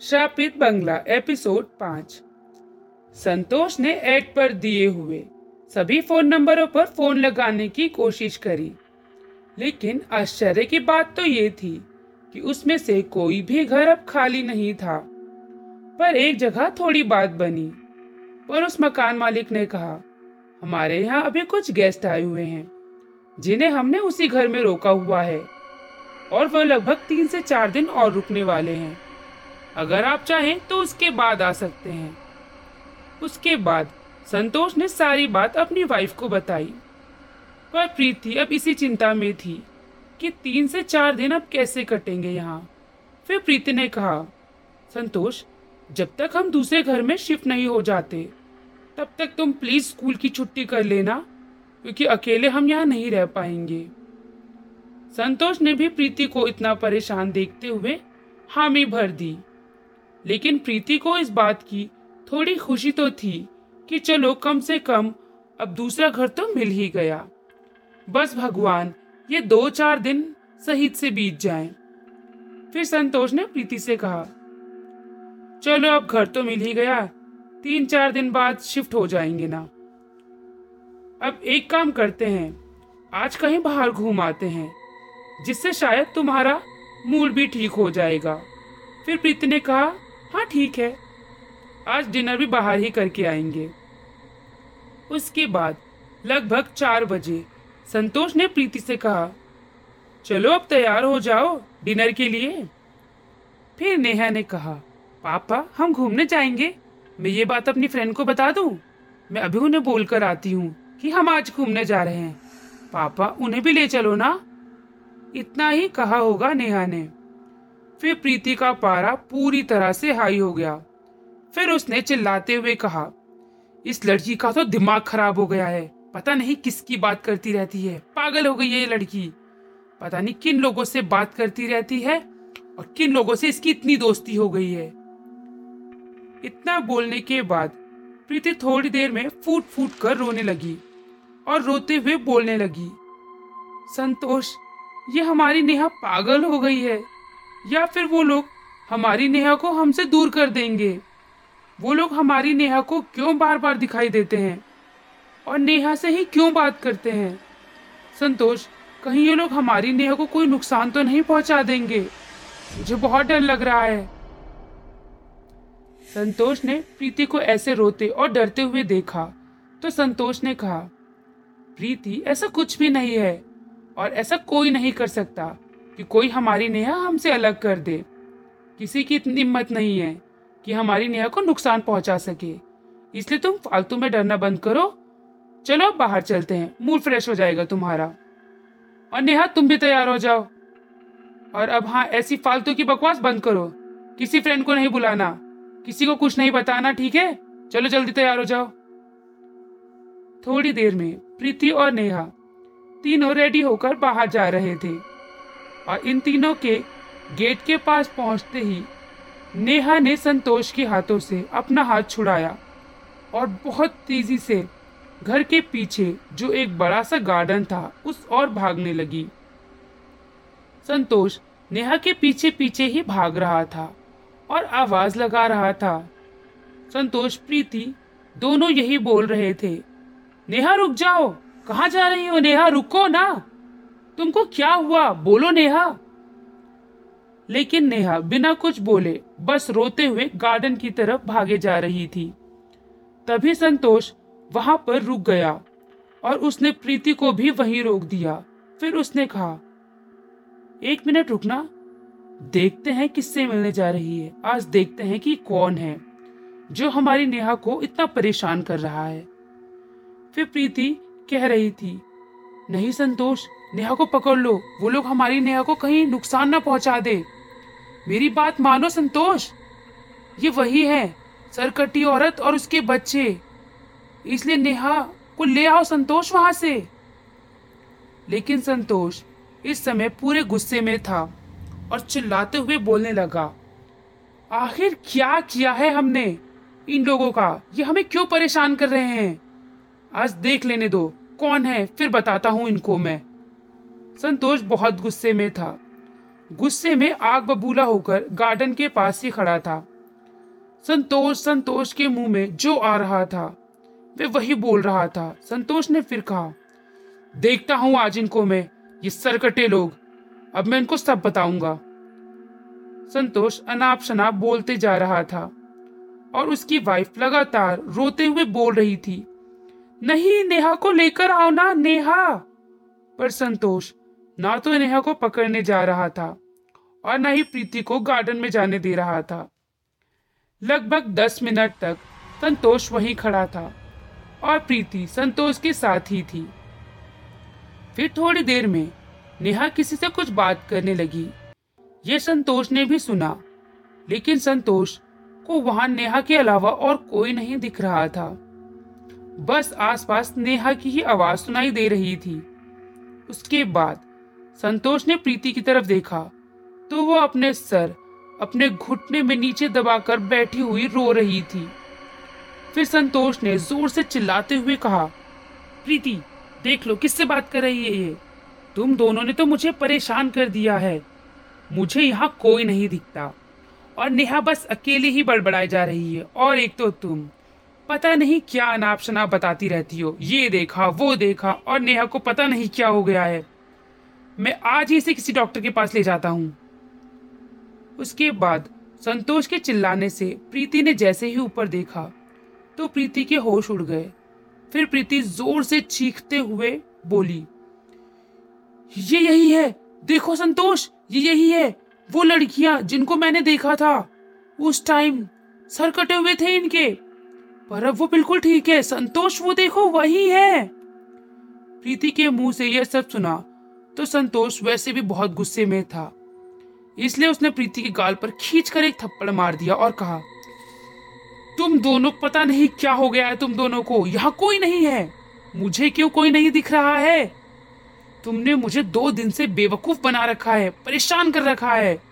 श्रापित बंगला एपिसोड पाँच। संतोष ने एड पर दिए हुए सभी फ़ोन नंबरों पर फ़ोन लगाने की कोशिश करी। लेकिन आश्चर्य की बात तो ये थी कि उसमें से कोई भी घर अब खाली नहीं था। पर एक जगह थोड़ी बात बनी, पर उस मकान मालिक ने कहा, हमारे यहाँ अभी कुछ गेस्ट आए हुए हैं, जिन्हें हमने उसी घर में रोका हुआ है, और वह लगभग तीन से चार दिन और रुकने वाले हैं। अगर आप चाहें तो उसके बाद आ सकते हैं। उसके बाद, संतोष ने सारी बात अपनी वाइफ को बताई। पर प्रीति अब इसी चिंता में थी कि तीन से चार दिन अब कैसे कटेंगे यहाँ। फिर प्रीति ने कहा, संतोष, जब तक हम दूसरे घर में शिफ्ट नहीं हो जाते, तब तक तुम प्लीज़ स्कूल की छुट्टी कर लेना, क्योंकि अकेले हम यहाँ नहीं रह पाएँगे। संतोष ने भी प्रीति को इतना परेशान देखते हुए हामी भर दी। लेकिन प्रीति को इस बात की थोड़ी खुशी तो थी कि चलो कम से कम अब दूसरा घर तो मिल ही गया। बस भगवान, ये दो चार दिन सही से बीत जाएँ। फिर संतोष ने प्रीति से कहा, चलो अब घर तो मिल ही गया, तीन चार दिन बाद शिफ्ट हो जाएँगे ना। अब एक काम करते हैं, आज कहीं बाहर घूम आते हैं, जिससे शायद तुम्हारा मूड भी ठीक हो जाएगा। फिर प्रीति ने कहा हाँ ठीक है। आज डिनर भी बाहर ही करके आएँगे। उसके बाद लगभग चार बजे संतोष ने प्रीति से कहा, चलो अब तैयार हो जाओ डिनर के लिए। फिर नेहा ने कहा, पापा, हम घूमने जाएँगे। मैं ये बात अपनी फ्रेंड को बता दूँ? मैं अभी उन्हें बोल कर आती हूँ कि हम आज घूमने जा रहे हैं। पापा, उन्हें भी ले चलो ना? इतना ही कहा होगा नेहा ने। फिर प्रीति का पारा पूरी तरह से हाई हो गया। फिर उसने चिल्लाते हुए कहा, इस लड़की का तो दिमाग खराब हो गया है। पता नहीं किसकी बात करती रहती है। पागल हो गई है ये लड़की। पता नहीं किन लोगों से बात करती रहती है और किन लोगों से इसकी इतनी दोस्ती हो गई है। इतना बोलने के बाद प्रीति थोड़ी देर में फूट फूट कर रोने लगी और रोते हुए बोलने लगी, संतोष, ये हमारी नेहा पागल हो गई है। या फिर वो लोग हमारी नेहा को हमसे दूर कर देंगे। वो लोग हमारी नेहा को क्यों बार बार दिखाई देते हैं? और नेहा से ही क्यों बात करते हैं? संतोष, कहीं ये लोग हमारी नेहा को कोई नुकसान तो नहीं पहुँचा देंगे? मुझे बहुत डर लग रहा है। संतोष ने प्रीति को ऐसे रोते और डरते हुए देखा। तो संतोष ने कहा, प्रीति, ऐसा कुछ भी नहीं है और ऐसा कोई नहीं कर सकता। कि कोई हमारी नेहा हमसे अलग कर दे। किसी की इतनी हिम्मत नहीं है कि हमारी नेहा को नुकसान पहुँचा सके। इसलिए तुम फालतू में डरना बंद करो। चलो अब बाहर चलते हैं। मूड फ्रेश हो जाएगा तुम्हारा। और नेहा, तुम भी तैयार हो जाओ। और अब हाँ ऐसी फालतू की बकवास बंद करो। किसी फ्रेंड को नहीं बुलाना। किसी को कुछ नहीं बताना, ठीक है? चलो जल्दी तैयार हो जाओ। थोड़ी देर में प्रीति और नेहा तीनों रेडी होकर बाहर जा रहे थे। और इन तीनों के गेट के पास पहुँचते ही नेहा ने संतोष के हाथों से अपना हाथ छुड़ाया और बहुत तेज़ी से घर के पीछे जो एक बड़ा सा गार्डन था, उस और भागने लगी। संतोष नेहा के पीछे पीछे ही भाग रहा था और आवाज़ लगा रहा था। संतोष, प्रीति दोनों यही बोल रहे थे, नेहा, रुक जाओ। कहाँ जा रही हो? नेहा, रुको ना। तुमको क्या हुआ? बोलो नेहा। लेकिन नेहा बिना कुछ बोले बस रोते हुए गार्डन की तरफ़ भागे जा रही थी। तभी संतोष वहाँ पर रुक गया और उसने प्रीति को भी वहीं रोक दिया। फिर उसने कहा, एक मिनट रुकना देखते हैं किससे मिलने जा रही है। आज देखते हैं कि कौन है, जो हमारी नेहा को इतना परेशान कर रहा है। फिर प्रीति कह रही थी, नहीं संतोष नेहा को पकड़ लो। वो लोग हमारी नेहा को कहीं नुकसान ना पहुँचा दे। मेरी बात मानो, संतोष? ये वही है, सरकटी औरत और उसके बच्चे। इसलिए नेहा को ले आओ, संतोष, वहाँ से। लेकिन संतोष, इस समय पूरे गुस्से में था और चिल्लाते हुए बोलने लगा, आखिर क्या किया है हमने इन लोगों का? ये हमें क्यों परेशान कर रहे हैं? आज देख लेने दो, कौन है? फिर बताता हूँ इनको मैं। संतोष बहुत गुस्से में था। गुस्से में आग बबूला होकर गार्डन के पास ही खड़ा था। संतोष संतोष के मुँह में जो आ रहा था, वे वही बोल रहा था। संतोष ने फिर कहा, देखता हूँ आज इनको मैं, ये सरकटे लोग। अब मैं इनको सब बताऊँगा। संतोष अनाप शनाप बोलते जा रहा था और उसकी वाइफ लगातार रोते हुए बोल रही थी, नहीं, नेहा को लेकर आओ ना, नेहा! पर संतोष ना तो नेहा को पकड़ने जा रहा था और न ही प्रीति को गार्डन में जाने दे रहा था। लगभग दस मिनट तक संतोष वहीं खड़ा था और प्रीति संतोष के साथ ही थी। फिर थोड़ी देर में नेहा किसी से कुछ बात करने लगी। ये संतोष ने भी सुना, लेकिन संतोष को वहाँ नेहा के अलावा और कोई नहीं दिख रहा था। बस आसपास नेहा की ही आवाज़ सुनाई दे रही थी। उसके बाद संतोष ने प्रीति की तरफ़ देखा तो वो अपने सर, अपने घुटने में नीचे दबाकर बैठी हुई रो रही थी। फिर संतोष ने ज़ोर से चिल्लाते हुए कहा, प्रीति, देख लो किससे बात कर रही है ये? तुम दोनों ने तो मुझे परेशान कर दिया है। मुझे यहाँ कोई नहीं दिखता। और नेहा बस अकेले ही बड़बड़ाई जा रही है। और एक तो तुम, पता नहीं क्या अनाप शनाप बताती रहती हो। ये देखा, वो देखा, और नेहा को पता नहीं क्या हो गया है। मैं आज ही इसे किसी डॉक्टर के पास ले जाता हूँ। उसके बाद संतोष के चिल्लाने से प्रीति ने जैसे ही ऊपर देखा तो प्रीति के होश उड़ गए। फिर प्रीति ज़ोर से चीखते हुए बोली, ये यही है, देखो संतोष, ये यही है, वो लड़कियाँ जिनको मैंने देखा था, उस टाइम सर कटे हुए थे इनके, पर अब वो बिल्कुल ठीक है, संतोष वो देखो वही है। प्रीति के मुँह से यह सब सुना तो संतोष वैसे भी बहुत गुस्से में था। इसलिए उसने प्रीति के गाल पर खींच कर एक थप्पड़ मार दिया और कहा, तुम दोनों पता नहीं क्या हो गया है तुम दोनों को। यहाँ कोई नहीं है। मुझे क्यों कोई नहीं दिख रहा है? तुमने मुझे दो दिन से बेवकूफ़ बना रखा है, परेशान कर रखा है।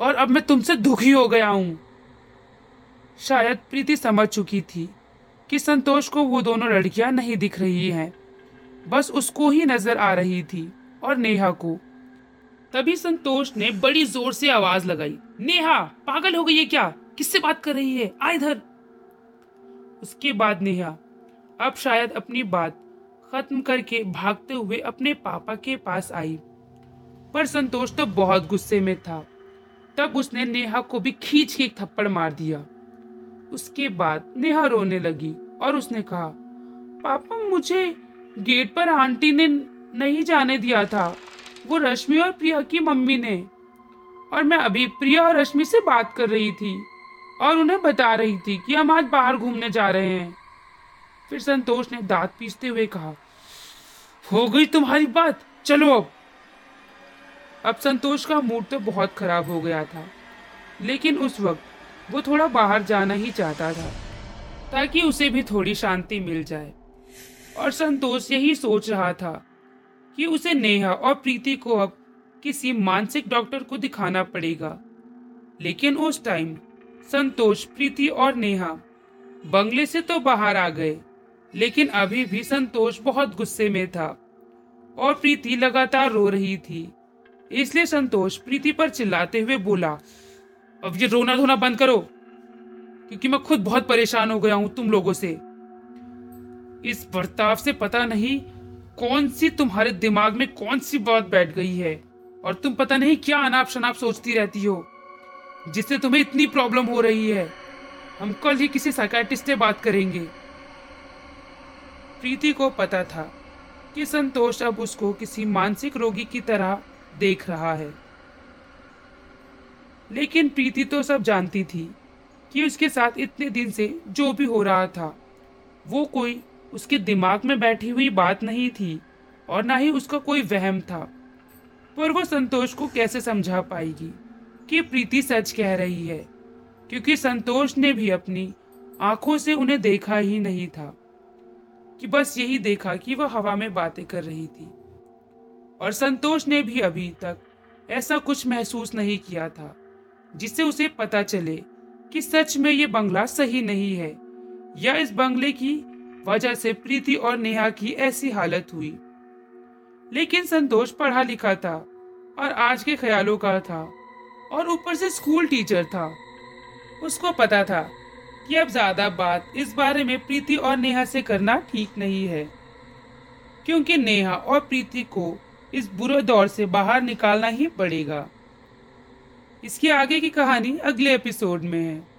और अब मैं तुमसे दुखी हो गया हूँ। शायद प्रीति समझ चुकी थी कि संतोष को वो दोनों लड़कियाँ नहीं दिख रही हैं। बस उसको ही नज़र आ रही थी और नेहा को। तभी संतोष ने बड़ी ज़ोर से आवाज़ लगाई। नेहा, पागल हो गई है क्या? किससे बात कर रही है? आ इधर। उसके बाद नेहा, अब शायद अपनी बात खत्म करके भागते हुए अपने पापा के पास आई। पर संतोष तो बहुत गुस्से में था। तब उसने नेहा को भी खींच के एक थप्पड़ मार दिया। उसके बाद नेहा रोने लगी और उसने कहा, पापा, मुझे गेट पर आंटी ने नहीं जाने दिया था। वो रश्मि और प्रिया की मम्मी ने। और मैं अभी प्रिया और रश्मि से बात कर रही थी। और उन्हें बता रही थी कि हम आज बाहर घूमने जा रहे हैं। फिर संतोष ने दांत पीसते हुए कहा, हो गई तुम्हारी बात, चलो अब। अब संतोष का मूड तो बहुत खराब हो गया था। लेकिन उस वक्त वो थोड़ा बाहर जाना ही चाहता था, ताकि उसे भी थोड़ी शांति मिल जाए। और संतोष यही सोच रहा था कि उसे नेहा और प्रीति को अब किसी मानसिक डॉक्टर को दिखाना पड़ेगा। लेकिन उस टाइम संतोष, प्रीति और नेहा बंगले से तो बाहर आ गए, लेकिन अभी भी संतोष बहुत गुस्से में था और प्रीति लगातार रो रही थी। इसलिए संतोष प्रीति पर चिल्लाते हुए बोला, अब ये रोना धोना बंद करो, क्योंकि मैं खुद बहुत परेशान हो गया हूँ तुम लोगों से। इस बर्ताव से पता नहीं कौन सी तुम्हारे दिमाग में कौन सी बात बैठ गई है और तुम पता नहीं क्या अनाप शनाप सोचती रहती हो, जिससे तुम्हें इतनी प्रॉब्लम हो रही है। हम कल ही किसी साइकाट्रिस्ट से बात करेंगे। प्रीति को पता था कि संतोष अब उसको किसी मानसिक रोगी की तरह देख रहा है। लेकिन प्रीति तो सब जानती थी कि उसके साथ इतने दिन से जो भी हो रहा था, वो कोई उसके दिमाग में बैठी हुई बात नहीं थी और ना ही उसका कोई वहम था। पर वो संतोष को कैसे समझा पाएगी कि प्रीति सच कह रही है? क्योंकि संतोष ने भी अपनी आँखों से उन्हें देखा ही नहीं था कि बस यही देखा कि वह हवा में बातें कर रही थी। और संतोष ने भी अभी तक ऐसा कुछ महसूस नहीं किया था, जिससे उसे पता चले कि सच में ये बंगला सही नहीं है या इस बंगले की वजह से प्रीति और नेहा की ऐसी हालत हुई। लेकिन संतोष पढ़ा लिखा था और आज के ख्यालों का था और ऊपर से स्कूल टीचर था। उसको पता था कि अब ज़्यादा बात इस बारे में प्रीति और नेहा से करना ठीक नहीं है, क्योंकि नेहा और प्रीति को इस बुरे दौर से बाहर निकालना ही पड़ेगा। इसके आगे की कहानी अगले एपिसोड में है।